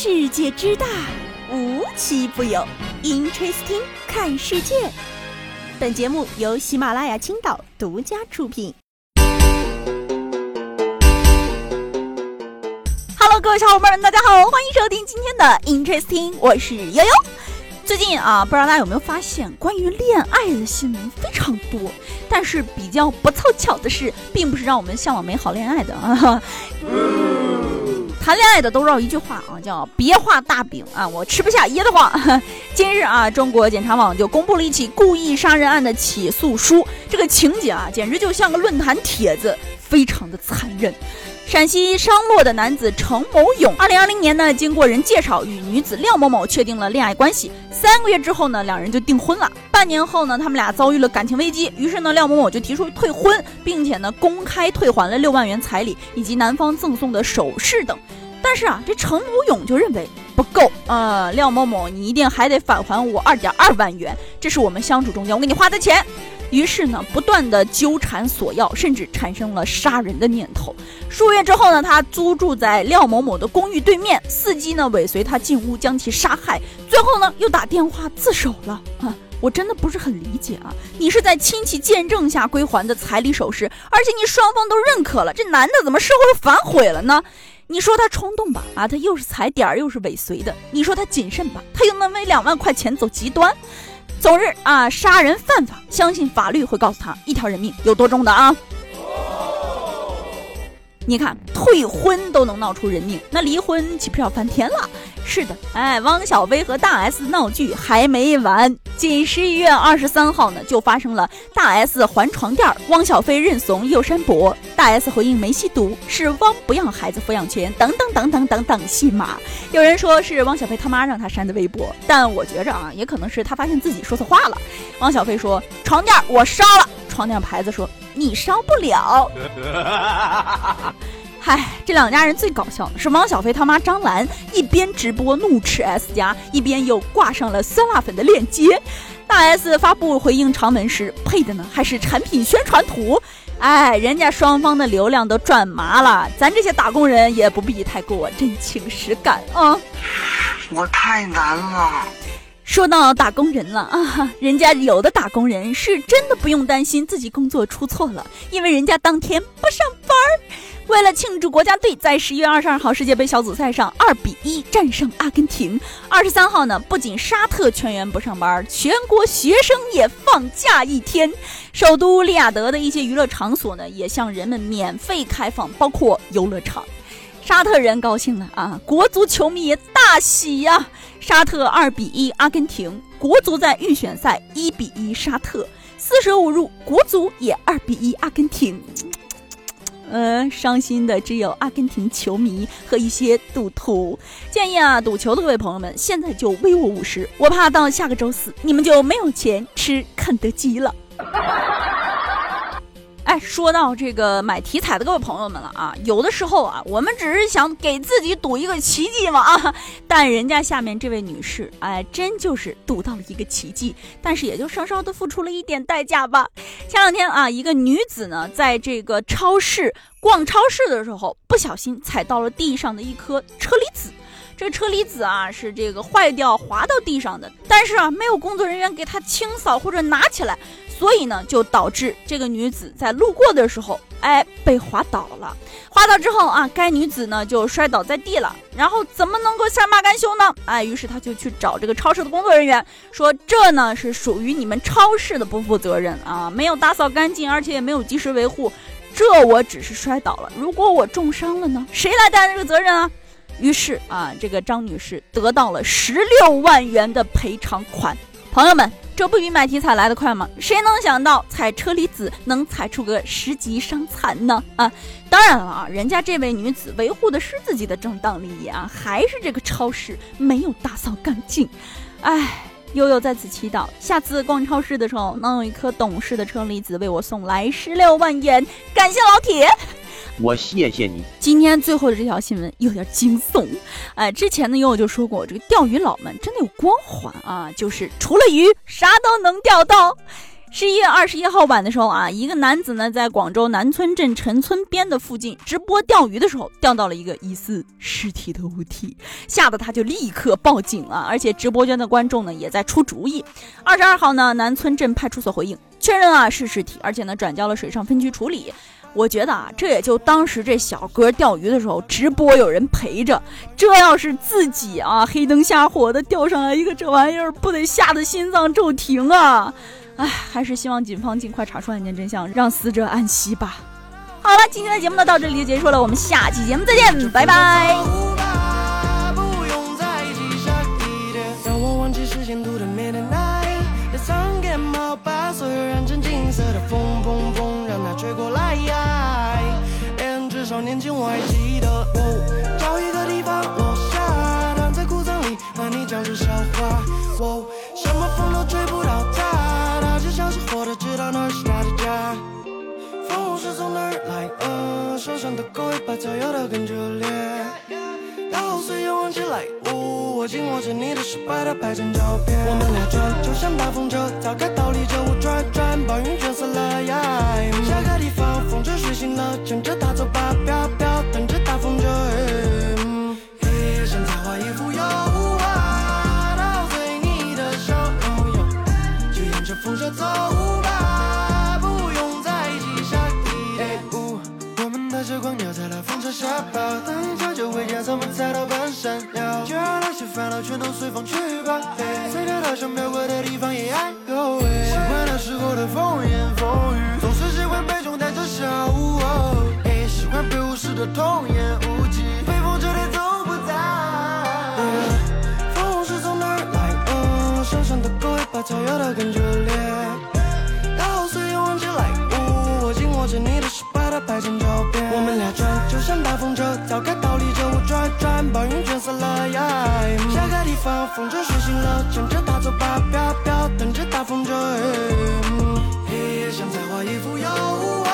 世界之大，无奇不有。Interesting，看世界。本节目由喜马拉雅青岛独家出品。Hello，各位小伙伴们，大家好，欢迎收听今天的 Interesting，我是悠悠。最近啊，不知道大家有没有发现，关于恋爱的新闻非常多。但是比较不凑巧的是，并不是让我们向往美好恋爱的啊。谈恋爱的都绕一句话啊，叫别画大饼啊，我吃不下噎得慌。今日啊，中国检察网就公布了一起故意杀人案的起诉书，这个情节啊，简直就像个论坛帖子，非常的残忍。陕西商洛的男子程某勇，二零二零年呢，经过人介绍与女子廖某某确定了恋爱关系。三个月之后呢，两人就订婚了。半年后呢，他们俩遭遇了感情危机，于是呢，廖某某就提出退婚，并且呢，公开退还了六万元彩礼以及男方赠送的首饰等。但是啊，这程某勇就认为不够啊，廖某某，你一定还得返还我二点二万元，这是我们相处中间我给你花的钱。于是呢，不断的纠缠索要，甚至产生了杀人的念头。数月之后呢，他租住在廖某某的公寓对面，伺机呢尾随他进屋将其杀害。最后呢，又打电话自首了啊！我真的不是很理解啊，你是在亲戚见证下归还的彩礼首饰，而且你双方都认可了，这男的怎么事后又反悔了呢？你说他冲动吧，啊，他又是踩点儿又是尾随的；你说他谨慎吧，他又能为两万块钱走极端。总日啊，杀人犯法，相信法律会告诉他一条人命有多重的啊！你看，退婚都能闹出人命，那离婚岂不是要翻天了？是的，哎，汪小菲和大 S 闹剧还没完，仅十一月二十三号呢，就发生了大 S 还床垫，汪小菲认怂又删博，大 S 回应没吸毒，是汪不要孩子抚养权，等等等等等等戏码。有人说是汪小菲他妈让他删的微博，但我觉着啊，也可能是他发现自己说错话了。汪小菲说床垫我烧了，床垫牌子说。你烧不了，嗨，这两家人最搞笑的是汪小菲他妈张兰一边直播怒斥 S 家，一边又挂上了酸辣粉的链接。大 S 发布回应长文时配的呢还是产品宣传图，哎，人家双方的流量都赚麻了，咱这些打工人也不必太过真情实感啊。我太难了。说到打工人了啊，人家有的打工人是真的不用担心自己工作出错了，因为人家当天不上班儿。为了庆祝国家队在十一月二十二号世界杯小组赛上二比一战胜阿根廷，二十三号呢，不仅沙特全员不上班，全国学生也放假一天。首都利雅得的一些娱乐场所呢，也向人们免费开放，包括游乐场。沙特人高兴了啊，国足球迷也大喜呀！沙特二比一阿根廷，国足在预选赛一比一沙特，四舍五入，国足也二比一阿根廷。嗯，伤心的只有阿根廷球迷和一些赌徒。建议啊，赌球的各位朋友们，现在就微我五十，我怕到下个周四你们就没有钱吃肯德基了。哎，说到这个买体彩的各位朋友们了啊，有的时候啊，我们只是想给自己赌一个奇迹嘛啊，但人家下面这位女士，哎，真就是赌到了一个奇迹，但是也就稍稍的付出了一点代价吧。前两天啊，一个女子呢，在这个超市逛超市的时候，不小心踩到了地上的一颗车厘子，这个车厘子啊是这个坏掉滑到地上的，但是啊，没有工作人员给她清扫或者拿起来。所以呢，就导致这个女子在路过的时候，哎，被滑倒了。滑倒之后啊，该女子呢就摔倒在地了。然后怎么能够善罢甘休呢？哎，于是他就去找这个超市的工作人员，说这呢是属于你们超市的不负责任啊，没有打扫干净，而且也没有及时维护。这我只是摔倒了，如果我重伤了呢，谁来担这个责任啊？于是啊，这个张女士得到了十六万元的赔偿款。朋友们。这不比买体彩来的快吗？谁能想到踩车厘子能踩出个十级伤残呢？啊，当然了啊，人家这位女子维护的是自己的正当利益啊，还是这个超市没有打扫干净。哎，悠悠在此祈祷，下次逛超市的时候能有一颗懂事的车厘子为我送来十六万元，感谢老铁。我谢谢你。今天最后的这条新闻有点惊悚，哎，之前呢，悠悠就说过，这个钓鱼佬们真的有光环啊，就是除了鱼啥都能钓到。十一月二十一号晚的时候啊，一个男子呢在广州南村镇陈村边的附近直播钓鱼的时候，钓到了一个疑似尸体的物体，吓得他就立刻报警了。而且直播间的观众呢也在出主意。二十二号呢，南村镇派出所回应确认啊是尸体，而且呢转交了水上分局处理。我觉得啊，这也就当时这小哥钓鱼的时候直播有人陪着，这要是自己啊黑灯瞎火的钓上来一个这玩意儿，不得吓得心脏骤停啊！唉，还是希望警方尽快查出案件真相，让死者安息吧。好了，今天的节目呢到这里就结束了，我们下期节目再见，拜拜。的狗尾巴草摇得更热烈。然后岁月忘记来？我紧握着你的手，把它拍成照片。我们俩转，就像大风车，早该倒立着我转转，把云卷散了。下个地方，风筝睡醒了，牵着它走吧，飘飘，跑，等一下就回家，怎么才到半山腰？就让那些烦恼全都随风去吧。随着他想飘过的地方也爱有习惯那时候的风言风语，总是喜欢被中带着笑。喜欢被无视的童言边。我们俩转，就像大风车，早该逃离这雾转转，把云卷散了呀。下个地方，风筝。睡醒了，乘着它走吧，飘飘，等着大风车。黑夜像在画一幅油画。